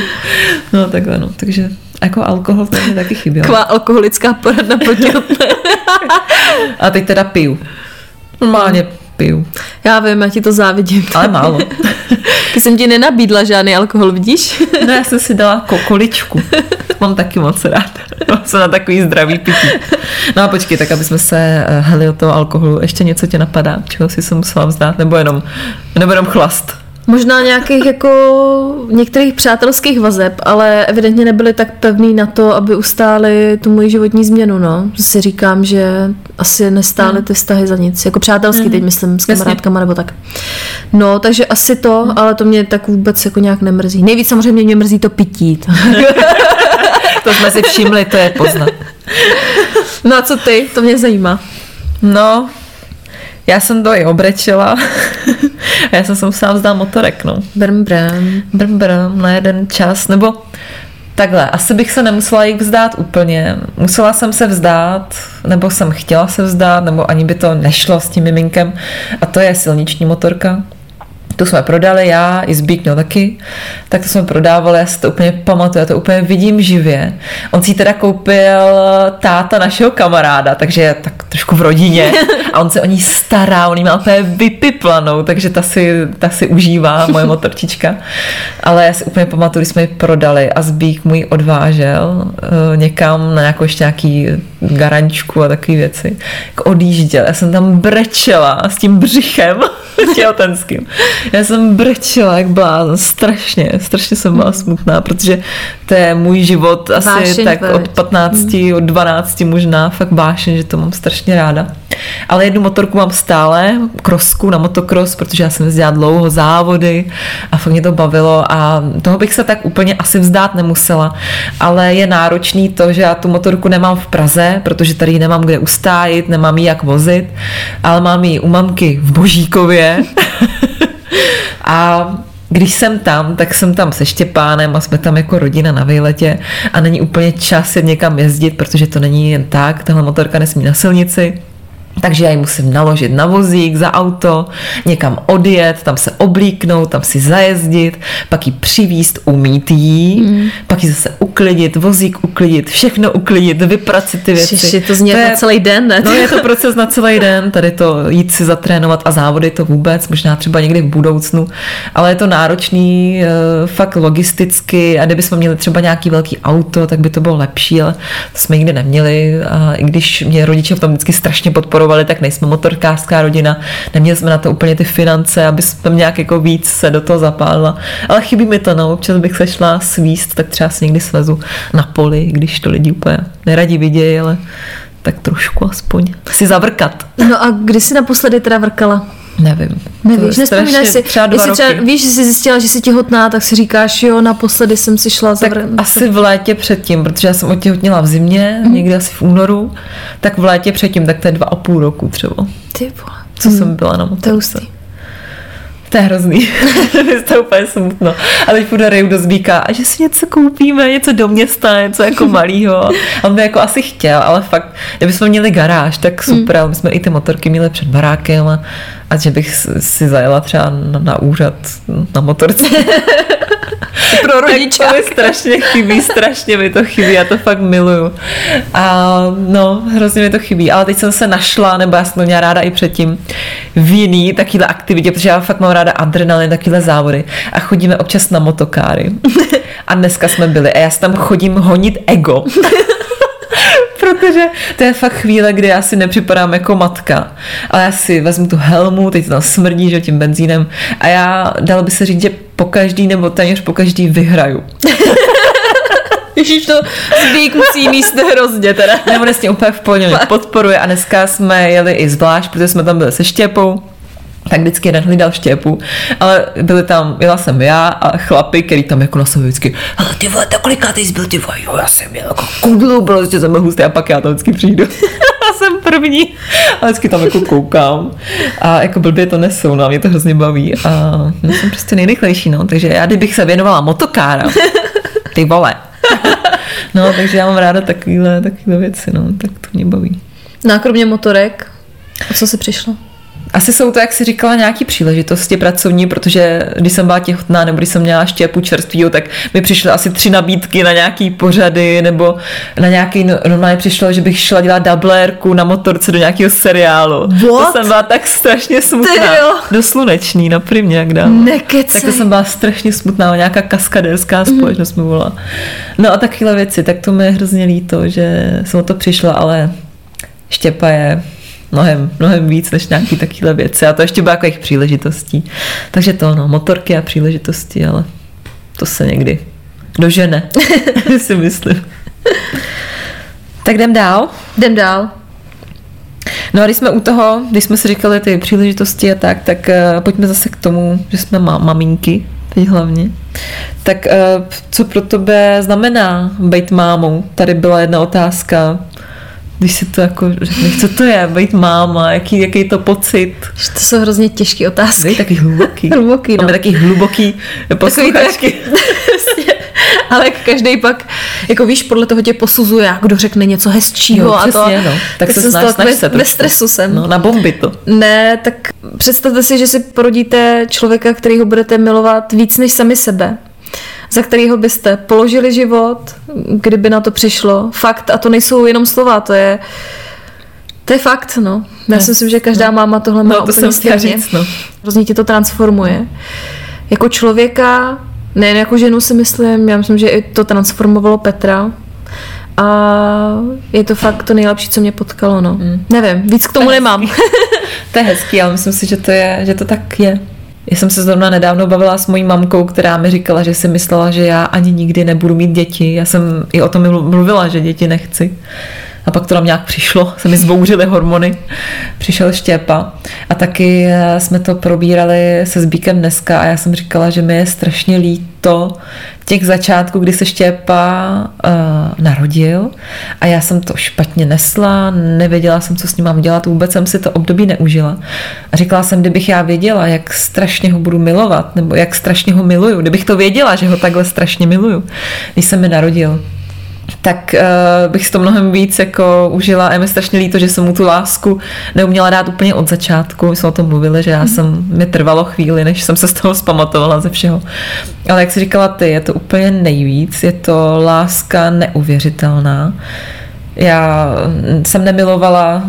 No takhle no, takže jako alkohol to mě taky chyběl. Taková alkoholická poradna proti A teď teda piju. Normálně piju. Já vím, já ti to závidím. Ale málo. Ty jsem ti nenabídla žádný alkohol, vidíš? No já jsem si dala kokoličku. Mám taky moc rád. Mám se na takový zdravý pití. No a počkej, tak aby jsme se eh, heli od toho alkoholu, ještě něco tě napadá, čeho si se musela vzdát, nebo jenom, nebo jenom chlast? Možná nějakých jako některých přátelských vazeb, ale evidentně nebyly tak pevný na to, aby ustály tu moji životní změnu, no. Si říkám, že asi nestály ty vztahy za nic. Jako přátelský, hmm. teď myslím, s kamarádkama nebo tak. No, takže asi to, hmm. ale to mě tak vůbec jako nějak nemrzí. Nejvíc samozřejmě mě mrzí to pití. to jsme si všimli, to je poznat. No a co ty? To mě zajímá. No, já jsem to i obrečela a já jsem se musela vzdát motorek, no. Brm, brm. Brm, brm, na jeden čas, nebo takhle, asi bych se nemusela jich vzdát úplně. Musela jsem se vzdát, nebo jsem chtěla se vzdát, nebo ani by to nešlo s tím miminkem a to je silniční motorka tu jsme prodali, já i Zbík měl taky, tak to jsme prodávali, já si to úplně pamatuju, já to úplně vidím živě. On si ji teda koupil táta našeho kamaráda, takže je tak trošku v rodině a on se o ní stará, on ji má úplně vypiplanou, takže ta si, ta si užívá, moje motorčička. Ale já si úplně pamatuju, když jsme ji prodali a Zbík můj odvážel uh, někam na nějakou ještě nějaký garančku a takové věci. Jako odjížděl, já jsem tam brečela s tím břichem těhotenským. Já jsem brečela jak blázen, strašně, strašně jsem byla smutná, protože to je můj život asi vášeň tak od 15, hmm. od 12 možná, fakt vášeň, že to mám strašně ráda. Ale jednu motorku mám stále, krosku na motokros, protože já jsem jezdila dlouho závody a fakt mě to bavilo a toho bych se tak úplně asi vzdát nemusela, ale je náročný to, že já tu motorku nemám v Praze, protože tady nemám kde ustájit, nemám ji jak vozit, ale mám ji u mamky v Božíkově a když jsem tam, tak jsem tam se Štěpánem a jsme tam jako rodina na výletě a není úplně čas jet někam jezdit, protože to není jen tak, tahle motorka nesmí na silnici. Takže já ji musím naložit na vozík, za auto, někam odjet, tam se oblíknout, tam si zajezdit, pak ji přivíst, umít jí, mm. pak ji zase uklidit, vozík uklidit, všechno uklidit, vypracit ty věci. Ježiši, to zní to je, na celý den, ne? No je to proces na celý den, tady to jít si zatrénovat a závody to vůbec, možná třeba někdy v budoucnu, ale je to náročný, eh, fakt logisticky a kdybychom měli třeba nějaký velký auto, tak by to bylo lepší, ale to jsme nikdy neměli a i když mě rodiče v tom vždycky strašně podporovali, podporovali, tak nejsme motorkářská rodina, neměli jsme na to úplně ty finance, aby jsme nějak jako víc se do toho zapálila. Ale chybí mi to, no, občas bych se šla svíst, tak třeba si někdy svezu na poli, když to lidi úplně neradi vidějí, ale tak trošku aspoň si zavrkat. No a kdy jsi naposledy teda vrkala? Nevím. Nevíš, nespomínáš si. Třeba dva roky. Třeba, víš, že jsi zjistila, že jsi těhotná, tak si říkáš, jo, naposledy jsem si šla tak zavr... asi v létě předtím, protože já jsem otěhotněla v zimě, mm. někdy asi v únoru, tak v létě předtím, tak to je dva a půl roku třeba. Ty Co mm. jsem byla na motorce. To to je hrozný. to je úplně smutno. A teď půjde Reju do Zbíka a že si něco koupíme, něco do města, něco jako malýho. A on by jako asi chtěl, ale fakt, kdybychom měli garáž, tak super, mm. my jsme i ty motorky měli před barákem a, a že bych si zajela třeba na, na úřad na motorce. Pro rodiče. To mi strašně chybí, strašně mi to chybí, já to fakt miluju. A no, hrozně mi to chybí, ale teď jsem se našla, nebo já jsem to měla ráda i předtím, v jiný takovýhle aktivitě, protože já fakt mám ráda adrenalin, takovýhle závody a chodíme občas na motokáry. A dneska jsme byli a já tam chodím honit ego. protože to je fakt chvíle, kdy já si nepřipadám jako matka. Ale já si vezmu tu helmu, teď to tam smrdí, že tím benzínem a já, dalo by se říct, že po každý nebo téměř po každý vyhraju. Ježíš, to zbík musí míst hrozně teda. Nebo vlastně úplně v pohodě podporuje a dneska jsme jeli i zvlášť, protože jsme tam byli se Štěpou tak vždycky jeden hlídal štěpu, ale byli tam, byla jsem já a chlapy, který tam jako na sebe vždycky, ale ty vole, tak kolikátý jsi byl, ty vole, jo, já jsem měl jako kudlu, prostě jsem hustý a pak já tam vždycky přijdu. já jsem první a vždycky tam jako koukám a jako blbě to nesou, no a mě to hrozně baví a já jsem prostě nejrychlejší, no, takže já kdybych se věnovala motokára, ty vole. no, takže já mám ráda takovýhle, takovýhle věci, no, tak to mě baví. No a kromě motorek, o co se přišlo? Asi jsou to, jak si říkala, nějaké příležitosti pracovní, protože když jsem byla těhotná nebo když jsem měla štěpu čerstvýho, tak mi přišly asi tři nabídky na nějaký pořady nebo na nějaký, no, normálně přišlo, že bych šla dělat dublérku na motorce do nějakého seriálu. What? To jsem byla tak strašně smutná. Do sluneční, na primě, jak dám. Nekecej. Tak to jsem byla strašně smutná, nějaká společnost mm. mi volala. No a takové věci, tak to mi je hrozně líto, že jsem o to přišla, ale Štěpa je mnohem, mnohem víc než nějaký takovéhle věci a to ještě bylo jako příležitostí. Takže to, no, motorky a příležitosti, ale to se někdy dožene, si myslím. tak jdem dál. Jdem dál. No a když jsme u toho, když jsme si říkali ty příležitosti a tak, tak uh, pojďme zase k tomu, že jsme ma- maminky, teď hlavně. Tak uh, co pro tebe znamená být mámou? Tady byla jedna otázka když si to jako řekneš, co to je, být máma, jaký, jaký je to pocit. To jsou hrozně těžké otázky. Taky hluboký. hluboký, no. Máme taky hluboký posluchačky. ale jak každý pak, jako víš, podle toho tě posuzuje, kdo řekne něco hezčího jo, a to. No. Tak, tak se snaž, snaž se ve stresu jsem. No, na bomby to. Ne, tak představte si, že si porodíte člověka, který ho budete milovat víc než sami sebe za kterého byste položili život, kdyby na to přišlo. Fakt, a to nejsou jenom slova, to je to je fakt, no. Já si myslím, že každá no. máma tohle má no, to úplně jsem říct, no. Hrozně ti to transformuje. Jako člověka, nejen jako ženu si myslím, já myslím, že i to transformovalo Petra. A je to fakt to nejlepší, co mě potkalo, no. Mm. Nevím, víc k tomu to nemám. to je hezký, ale myslím si, že to, je, že to tak je. Já jsem se zrovna nedávno bavila s mojí mamkou, která mi říkala, že si myslela, že já ani nikdy nebudu mít děti. Já jsem i o tom mluvila, že děti nechci. A pak to nám nějak přišlo, se mi zbouřily hormony, přišel Štěpa. A taky eh, jsme to probírali se Zbíkem dneska a já jsem říkala, že mi je strašně líto těch začátků, kdy se Štěpa uh, narodil. A já jsem to špatně nesla, nevěděla jsem, co s ním mám dělat, vůbec jsem si to období neužila. A říkala jsem, kdybych já věděla, jak strašně ho budu milovat, nebo jak strašně ho miluju, kdybych to věděla, že ho takhle strašně miluju, když se mi narodil, tak uh, bych si to mnohem víc jako užila a je mi strašně líto, že jsem mu tu lásku neuměla dát úplně od začátku. My jsme o tom mluvili, že já mm. jsem, mi trvalo chvíli, než jsem se z toho zpamatovala ze všeho. Ale jak jsi říkala ty, je to úplně nejvíc, je to láska neuvěřitelná. Já jsem nemilovala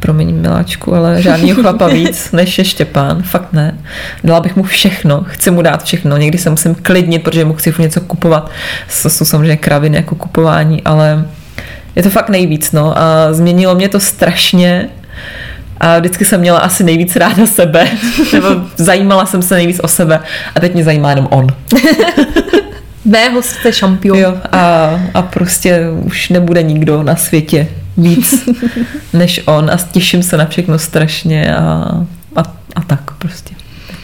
promiň miláčku, ale žádný chlapa víc, než je Štěpán, fakt ne. Dala bych mu všechno, chci mu dát všechno, někdy se musím klidnit, protože mu chci něco kupovat, to jsou samozřejmě kraviny jako kupování, ale je to fakt nejvíc, no. A změnilo mě to strašně, a vždycky jsem měla asi nejvíc ráda sebe, nebo zajímala jsem se nejvíc o sebe. A teď mě zajímá jenom on. Mého jste šampion. Jo, a, a prostě už nebude nikdo na světě, víc než on a těším se na všechno strašně a, a, a tak prostě.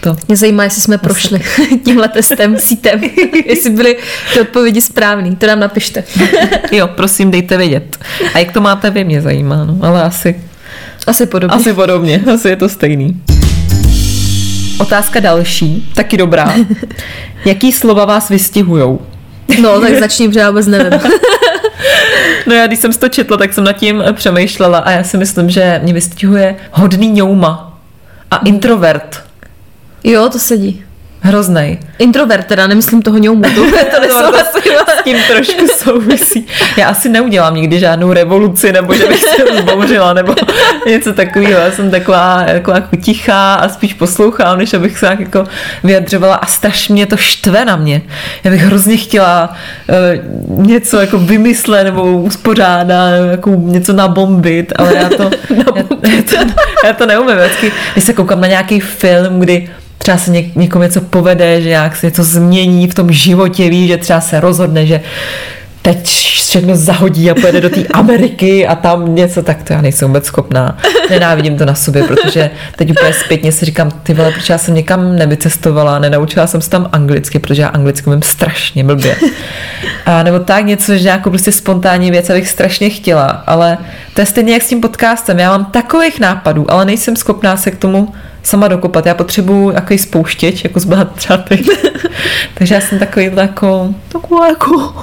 To. Mě zajímá, jestli jsme prošli tímhle testem, sítem, jestli byly ty odpovědi správný, to nám napište. jo, prosím, dejte vědět. A jak to máte vy, mě zajímá, no, ale asi... Asi podobně. Asi podobně, asi je to stejný. Otázka další, taky dobrá. Jaký slova vás vystihujou? No, tak začni, protože já vůbec nevím. No já když jsem to četla, tak jsem nad tím přemýšlela a já si myslím, že mě vystihuje hodný ňouma a introvert. Jo, to sedí. Hroznej. Introvert teda, nemyslím toho ňoumu, to, to nesouvisí. s tím trošku souvisí. Já asi neudělám nikdy žádnou revoluci, nebo že bych se zbouřila, nebo něco takového. Já jsem taková, taková jako tichá a spíš poslouchám, než abych se jako vyjadřovala a strašně mě to štve na mě. Já bych hrozně chtěla uh, něco jako vymyslet nebo uspořádat, jako něco nabombit, ale já to, já, já, to, já to neumím. Vždycky, když se koukám na nějaký film, kdy třeba se něk, někomu něco povede, že nějak se něco změní v tom životě, ví, že třeba se rozhodne, že teď všechno zahodí a pojede do té Ameriky a tam něco, tak to já nejsem vůbec schopná. Nenávidím to na sobě, protože teď úplně zpětně si říkám, ty vole, proč já jsem někam nevycestovala, nenaučila jsem se tam anglicky, protože já anglicky mím strašně blbě. A nebo tak něco, že nějakou prostě spontánní věc, abych strašně chtěla, ale to je stejně jak s tím podcastem. Já mám takových nápadů, ale nejsem schopná se k tomu sama dokopat. Já potřebuju jaký spouštěč, jako zbát třeba. Takže já jsem takový jako, taková jako,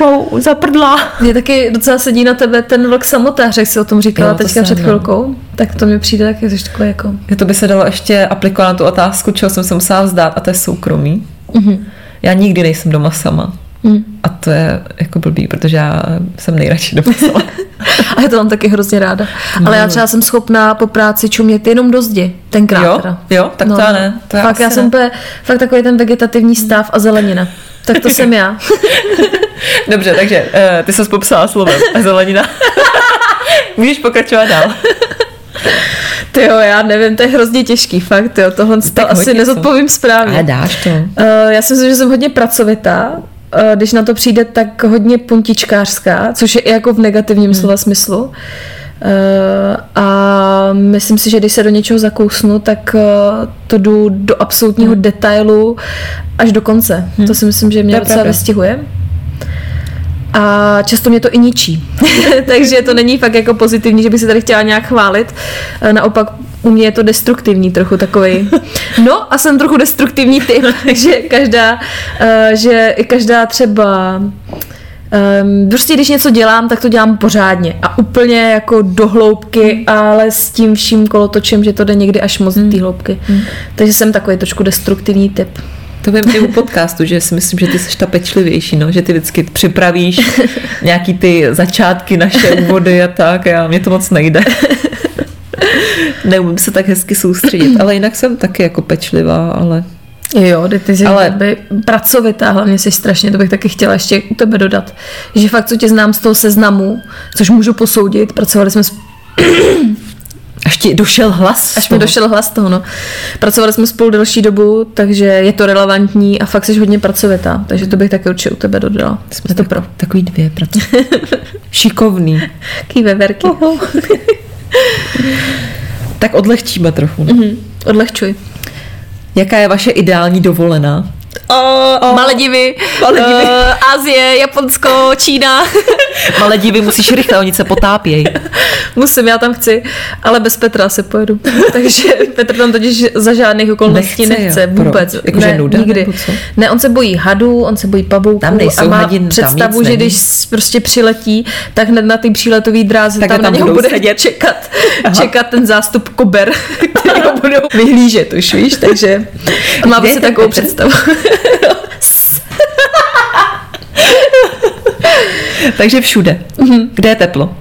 wow, zaprdla. Mě taky docela sedí na tebe ten vlk samotář, jak jsi o tom říkala jo, teďka před no. chvilkou. No. Tak to mi přijde taky že takové jako... Je to by se dalo ještě aplikovat na tu otázku, čeho jsem se musela vzdát, a to je soukromí. Mm-hmm. Já nikdy nejsem doma sama. Mm. A to je jako blbý, protože já jsem nejradši doma sama. a já to mám taky hrozně ráda. No. Ale já třeba jsem schopná po práci čumět jenom do zdi. Tenkrát jo? teda. Jo, tak no. to ne. To fakt já jsem úplně, fakt takový ten vegetativní stav a zelenina. Tak to jsem já. Dobře, takže uh, ty jsi popsala slovem a zelenina. Můžeš pokračovat dál. Ty jo, já nevím, to je hrozně těžký, fakt, jo, tohle to asi nezodpovím správně. A dáš to. Uh, já si myslím, že jsem hodně pracovitá, když na to přijde, tak hodně puntičkářská, což je i jako v negativním hmm. slova smyslu. Uh, a myslím si, že když se do něčeho zakousnu, tak uh, to jdu do absolutního hmm. detailu až do konce. Hmm. To si myslím, že mě docela vystihuje. A často mě to i ničí. Takže to není fakt jako pozitivní, že bych se tady chtěla nějak chválit. Naopak u mě je to destruktivní trochu takový. No a jsem trochu destruktivní typ, že každá, uh, že každá třeba Um, prostě když něco dělám, tak to dělám pořádně a úplně jako do hloubky, mm. ale s tím vším kolotočem, že to jde někdy až moc mm. do té hloubky. Mm. Takže jsem takový trošku destruktivní typ. To vím i u podcastu, že si myslím, že ty jsi ta pečlivější, no, že ty vždycky připravíš nějaký ty začátky naše úvody a tak a mě to moc nejde. Neumím se tak hezky soustředit, ale jinak jsem taky jako pečlivá, ale Jo, ty jsi ale... by pracovitá, hlavně jsi strašně, to bych taky chtěla ještě u tebe dodat, že fakt, co tě znám z toho seznamu, což můžu posoudit, pracovali jsme s... Až ti došel hlas. Až mi došel hlas toho, no. Pracovali jsme spolu delší dobu, takže je to relevantní a fakt jsi hodně pracovitá, takže to bych taky určitě u tebe dodala. Jsme to pro. Takový dvě pracu. Šikovný. Taký veverky. Tak odlehčíme trochu. Mhm, Odlehčuj. Jaká je vaše ideální dovolená? O, Maledivy, Maledivy. uh, Asie, Japonsko, Čína. Maledivy musíš rychle, oni se potápějí. Musím, já tam chci, ale bez Petra se pojedu. Takže Petr tam totiž za žádných okolností Nechce, nechce, jo. vůbec. Jakože ne, nuda, nikdy. Ne, on se bojí hadů, on se bojí pavouků Tam nejsou a má hadin, tam představu, nic že není. když prostě přiletí, tak hned na ty příletový dráze Tak tam, tam na něho bude sedět. čekat, čekat ten zástup kober, který ho budou vyhlížet už, víš, takže má si ten takovou představu. Takže všude. Kde je teplo?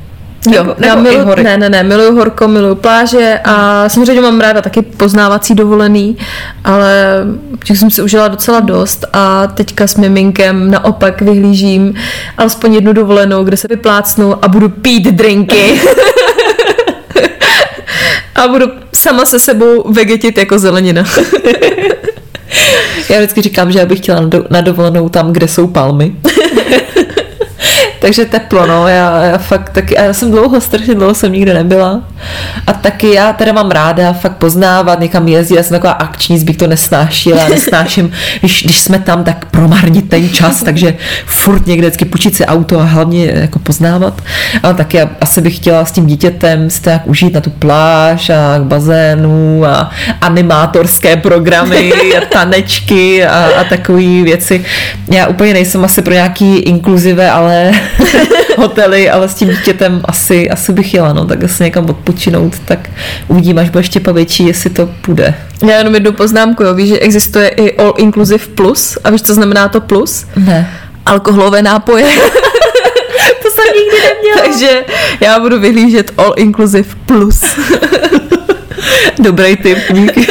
Jo, Nebo- já nebo i milu, hory? ne, ne, ne, miluju horko, miluju pláže a samozřejmě mám ráda taky poznávací dovolený, ale těch jsem si užila docela dost a teďka s miminkem naopak vyhlížím alespoň jednu dovolenou, kde se vyplácnu a budu pít drinky. a budu sama se sebou vegetit jako zelenina. Já vždycky říkám, že já bych chtěla na, do, na dovolenou tam, kde jsou palmy. Takže teplo, no, já, já fakt taky, a já jsem dlouho, strašně dlouho jsem nikde nebyla. A taky já teda mám ráda fakt poznávat, někam jezdit, já jsem taková akční, zbyt to nesnášila, nesnáším, když, když jsme tam, tak promarnit ten čas, takže furt někde vždycky půjčit si auto a hlavně jako poznávat. Ale taky já asi bych chtěla s tím dítětem si to jak užít na tu pláž a k bazénu a animátorské programy a tanečky a, a takové věci. Já úplně nejsem asi pro nějaký inkluzive, ale hotely, ale s tím dítětem asi, asi bych jela, no, tak asi někam odpočinout, tak uvidím, až bude Štěpa větší, jestli to půjde. Já jenom jednu poznámku, jo. víš, že existuje i All Inclusive Plus a víš, co znamená to plus? Ne. Alkoholové nápoje. To jsem nikdy neměla. Takže já budu vyhlížet All Inclusive Plus. Dobrý tip, díky.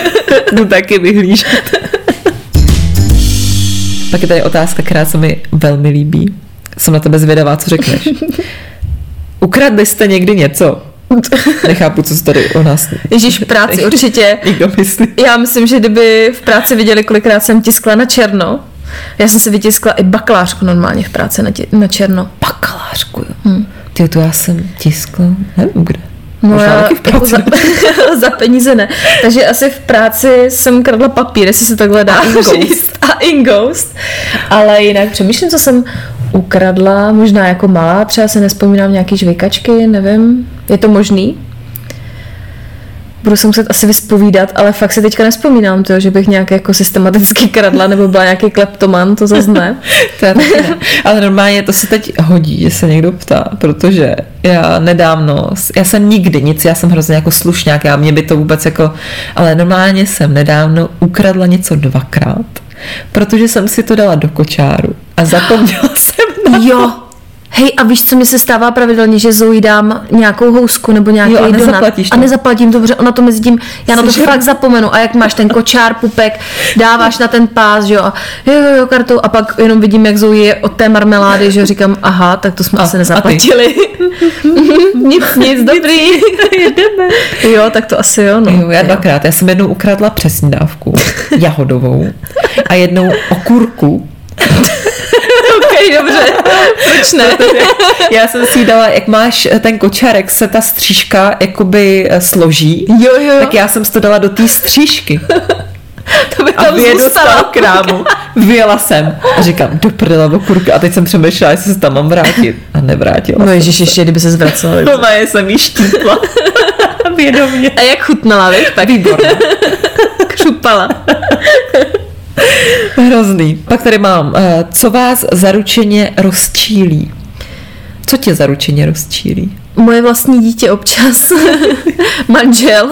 Jdu taky vyhlížet. Pak je tady otázka, která se mi velmi líbí. Jsem na tebe zvědavá, co řekneš. Ukradli jste někdy něco? Nechápu, co se tady o nás Ježíš v práci určitě. někdo myslí. Já myslím, že kdyby v práci viděli, kolikrát jsem tiskla na černo, já jsem si vytiskla i bakalářku normálně v práci na, ti, na černo. Bakalářku, jo. Hmm. Ty, to já jsem tiskla, nevím kde. No Možná já, v jako práci. za, za peníze ne. Takže asi v práci jsem kradla papír, jestli se takhle dá A říct. A Ingoust. Ale jinak přemýšlím, co jsem ukradla, možná jako malá, třeba se nespomínám nějaký žvejkačky, nevím. Je to možný? Budu se muset asi vyspovídat, ale fakt si teďka nespomínám to, že bych nějak jako systematicky kradla nebo byla nějaký kleptoman, to zase ne. To ne. Ale normálně to se teď hodí, že se někdo ptá, protože já nedávno, já jsem nikdy nic, já jsem hrozně jako slušňák, já mě by to vůbec jako, ale normálně jsem nedávno ukradla něco dvakrát, protože jsem si to dala do kočáru a zapomněla jsem na Jo. Hej, a víš, co mi se stává pravidelně, že Zoe dám nějakou housku nebo nějaký Jo, a donut nezaplatíš a to. nezaplatím to, protože ona to mezi tím, já na to Cože? fakt zapomenu a jak máš ten kočár, pupek, dáváš na ten pás, že jo, a jo, jo, jo, kartou a pak jenom vidím, jak Zoe je od té marmelády, že jo, říkám, aha, tak to jsme A- asi nezaplatili. nic, nic, dobrý. Jedeme. Jo, tak to asi jo, no. Jo, já dvakrát. Já jsem jednou ukradla přesní dávku, jahodovou, a jednou okurku. Dobře. Proč ne? Já jsem si dala, jak máš ten kočárek, se ta střížka jakoby eh, složí, Jo, jo, tak já jsem si to dala do té střížky. to by A tam z toho zůstala. krámu. Vyjela jsem a říkám, do prdele okurka. A teď jsem přemýšlela, jestli se tam mám vrátit. A nevrátila No ježiš, ještě kdyby se zvracela. Doma je jsem jí štípla. Vědomě. A jak chutnala, víš? Tak Výborně. křupala. Hrozný. Pak tady mám, eh, co vás zaručeně rozčílí? Co tě zaručeně rozčílí? Moje vlastní dítě občas. Manžel.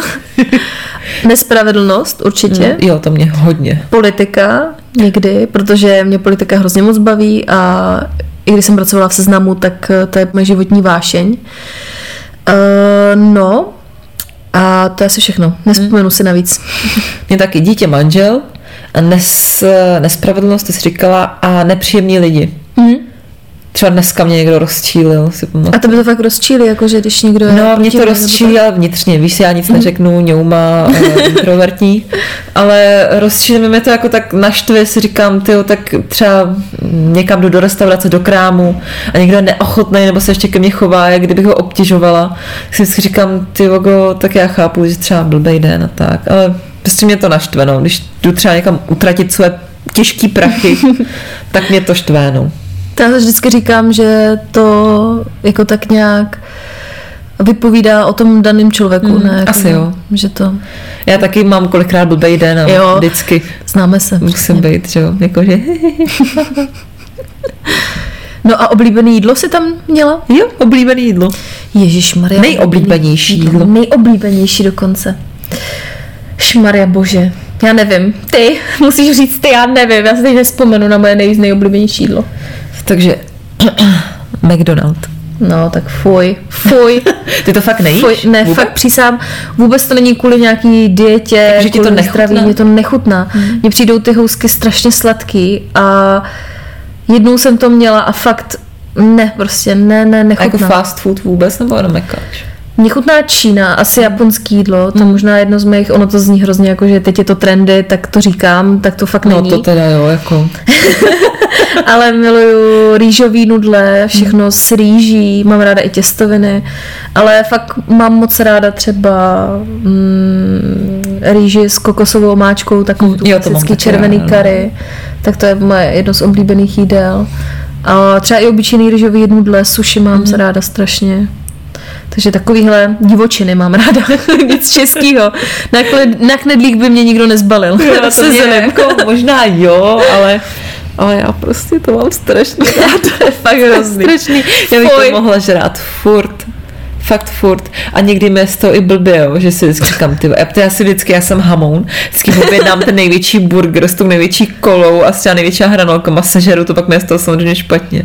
Nespravedlnost určitě. Jo, to mě hodně. Politika někdy, protože mě politika hrozně moc baví a i když jsem pracovala v seznamu, tak eh, to je moje životní vášeň. Uh, no, a to je asi všechno. Nespomenu si navíc. Mě taky dítě, manžel, nes, nespravedlnost, ty jsi říkala, a nepříjemní lidi. Mhm. třeba dneska mě někdo rozčílil, si pamatuju. A to by to fakt rozčíli, jakože když někdo je No, mě to rozčílí, ale vnitřně, víš, já nic neřeknu, ňouma, eh, introvertní, ale rozčílí mě to jako tak naštve, si říkám, ty tak třeba někam jdu do restaurace, do krámu a někdo je neochotný nebo se ještě ke mně chová, jak kdybych ho obtěžovala, tak si vždycky říkám, ty tak já chápu, že třeba blbej den a tak, ale prostě mě to naštve, no. když jdu třeba někam utratit své těžký prachy, tak mě to štve, no. To Já vždycky říkám, že to jako tak nějak vypovídá o tom daném člověku, Mm, ne? Jako, asi jo. Že to, Já taky mám kolikrát blbej den a Jo. vždycky známe se. musím přesně. být, že jo, jakože No a oblíbené jídlo si tam měla? jo, oblíbený jídlo. Ježíš Maria. Nejoblíbenější jídlo. Nejoblíbenější dokonce. Šmaria bože. Já nevím. Ty, musíš říct ty, já nevím. Já si teď nespomenu na moje nejoblíbenější jídlo. Takže McDonald. No, tak fuj, fuj. Ty to fakt nejíš? fuj ne, Vůbec? fakt přísám, vůbec to není kvůli nějaký dietě, Takže ti to nechutná? zdraví, mě to nechutná. Mně přijdou ty housky strašně sladký a jednou jsem to měla a fakt ne, prostě ne, ne, A jako nechutná. fast food vůbec nebo jenom mekáč? Mně chutná Čína, asi japonský jídlo, to možná jedno z mých, ono to zní hrozně jako, že teď je to trendy, tak to říkám, tak to fakt No není. to teda jo, jako. Ale miluju rýžový nudle, všechno s rýží, mám ráda i těstoviny, ale fakt mám moc ráda třeba mm, rýži s kokosovou máčkou, takovou tu Jo, to mám klasický taky červený ráda, no. kary, tak to je moje jedno z oblíbených jídel. A třeba i obyčejný rýžový nudle, sushi mám Mhm. mm. ráda strašně. Takže takovýhle divočiny mám ráda, nic českýho. Na, kled, na knedlík by mě nikdo nezbalil. to Se mě jako možná jo, ale ale já prostě to mám strašně rád. To je fakt hrozný. strašný. Já bych Fuj. to mohla žrát furt. Fakt furt. A někdy je z toho i blbě, jo, že si vždycky říkám, ty, já, já si vždycky, já jsem hamoun, vždycky objednám ten největší burger s tou největší kolou a s třeba největší hranolkou a sežeru, to pak je z toho samozřejmě špatně.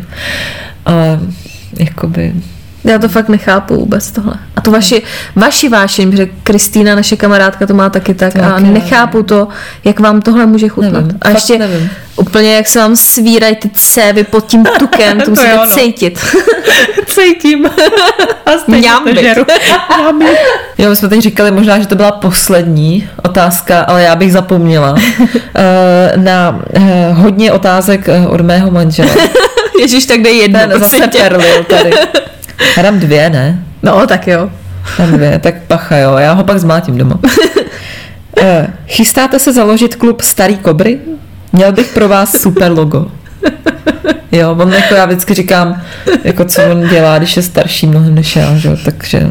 Ale jakoby, Já to fakt nechápu vůbec tohle. A to vaši, vaši vášeň, protože Kristýna, naše kamarádka, to má taky tak. Taky a ne. nechápu to, jak vám tohle může chutnat. Nevím, a ještě nevím. úplně, jak se vám svírají ty cévy pod tím tukem, to To musíte jo, no. cítit. cítím. A stejně to žeru. Jo, my jsme teď říkali možná, že to byla poslední otázka, ale já bych zapomněla eh, na eh, hodně otázek eh, od mého manžela. Ježíš, tak dej jedno. Ten zase perlil tady. Já dám dvě, ne? No, tak jo. Dám dvě, tak pacha, jo. Já ho pak zmátím doma. Eh, Chystáte se založit klub Starý kobry? Měl bych pro vás super logo. Jo, on jako já vždycky říkám, jako co on dělá, když je starší mnohem než já, že? jo, takže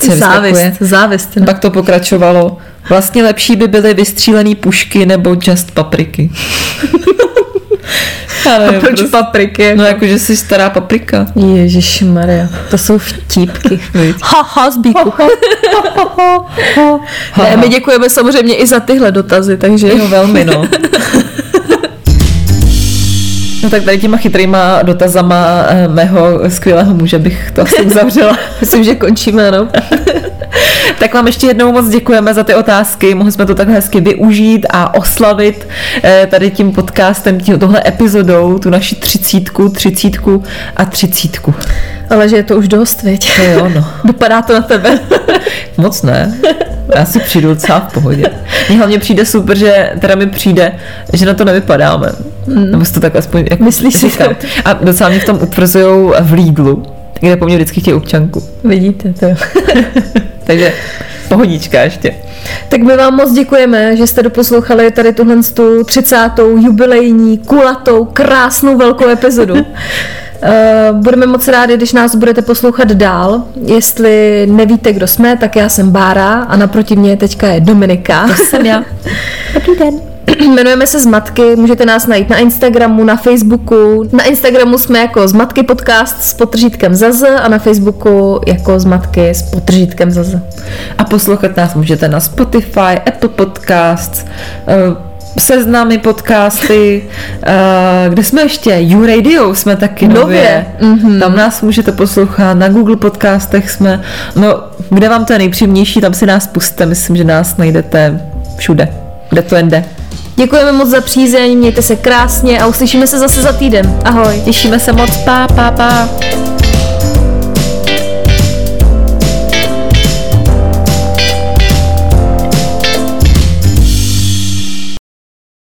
se Závist, závist. Ne? Pak to pokračovalo. Vlastně lepší by byly vystřílené pušky nebo just papriky. A proč prostě- papriky? No jako, že jsi stará paprika. Ježíš Maria, to jsou vtípky. Viď? Haha, zbíku. Ne, my děkujeme samozřejmě i za tyhle dotazy, takže... Jo, velmi, no. No tak tady těma chytrýma dotazama eh, mého skvělého muže bych to asi uzavřela. Myslím, že končíme, no. Tak vám ještě jednou moc děkujeme za ty otázky. Mohli jsme to takhle hezky využít a oslavit eh, tady tím podcastem, tím, tohle epizodou, tu naši třicítku, třicítku a třicítku. Ale že je to už dost, viď? To jo, no. Dopadá to na tebe. Moc ne. Já si přijdu docela v pohodě. Mně hlavně přijde super, že teda mi přijde, že na to nevypadáme. Mm. Nebo si to tak aspoň jako Myslíš si? říkám. A docela mě v tom utvrzujou v Lidlu, kde po mně vždycky chtějí občanku. Vidíte to. Takže pohodička ještě. Tak my vám moc děkujeme, že jste doposlouchali tady tuhle tu 30. jubilejní, kulatou, krásnou velkou epizodu. Eh, Budeme moc rádi, když nás budete poslouchat dál. Jestli nevíte, kdo jsme, tak já jsem Bára a naproti mě teďka je Dominika. To jsem já. Dobrý den. Jmenujeme se Zmatky, můžete nás najít na Instagramu, na Facebooku. Na Instagramu jsme jako Zmatky podcast s potržítkem ZZ a na Facebooku jako Zmatky s potržítkem ZZ. A poslouchat nás můžete na Spotify, Apple Podcasts, eh, seznamy podcasty, eh, kde jsme ještě? U Radio jsme taky nově. Nově, Mm-hmm. Tam nás můžete poslouchat, na Google podcastech jsme, no kde vám to je nejpříjemnější, tam si nás puste, myslím, že nás najdete všude, kde to jen jde. Děkujeme moc za přízeň, mějte se krásně a uslyšíme se zase za týden. Ahoj. Těšíme se moc, pa, pa, pa.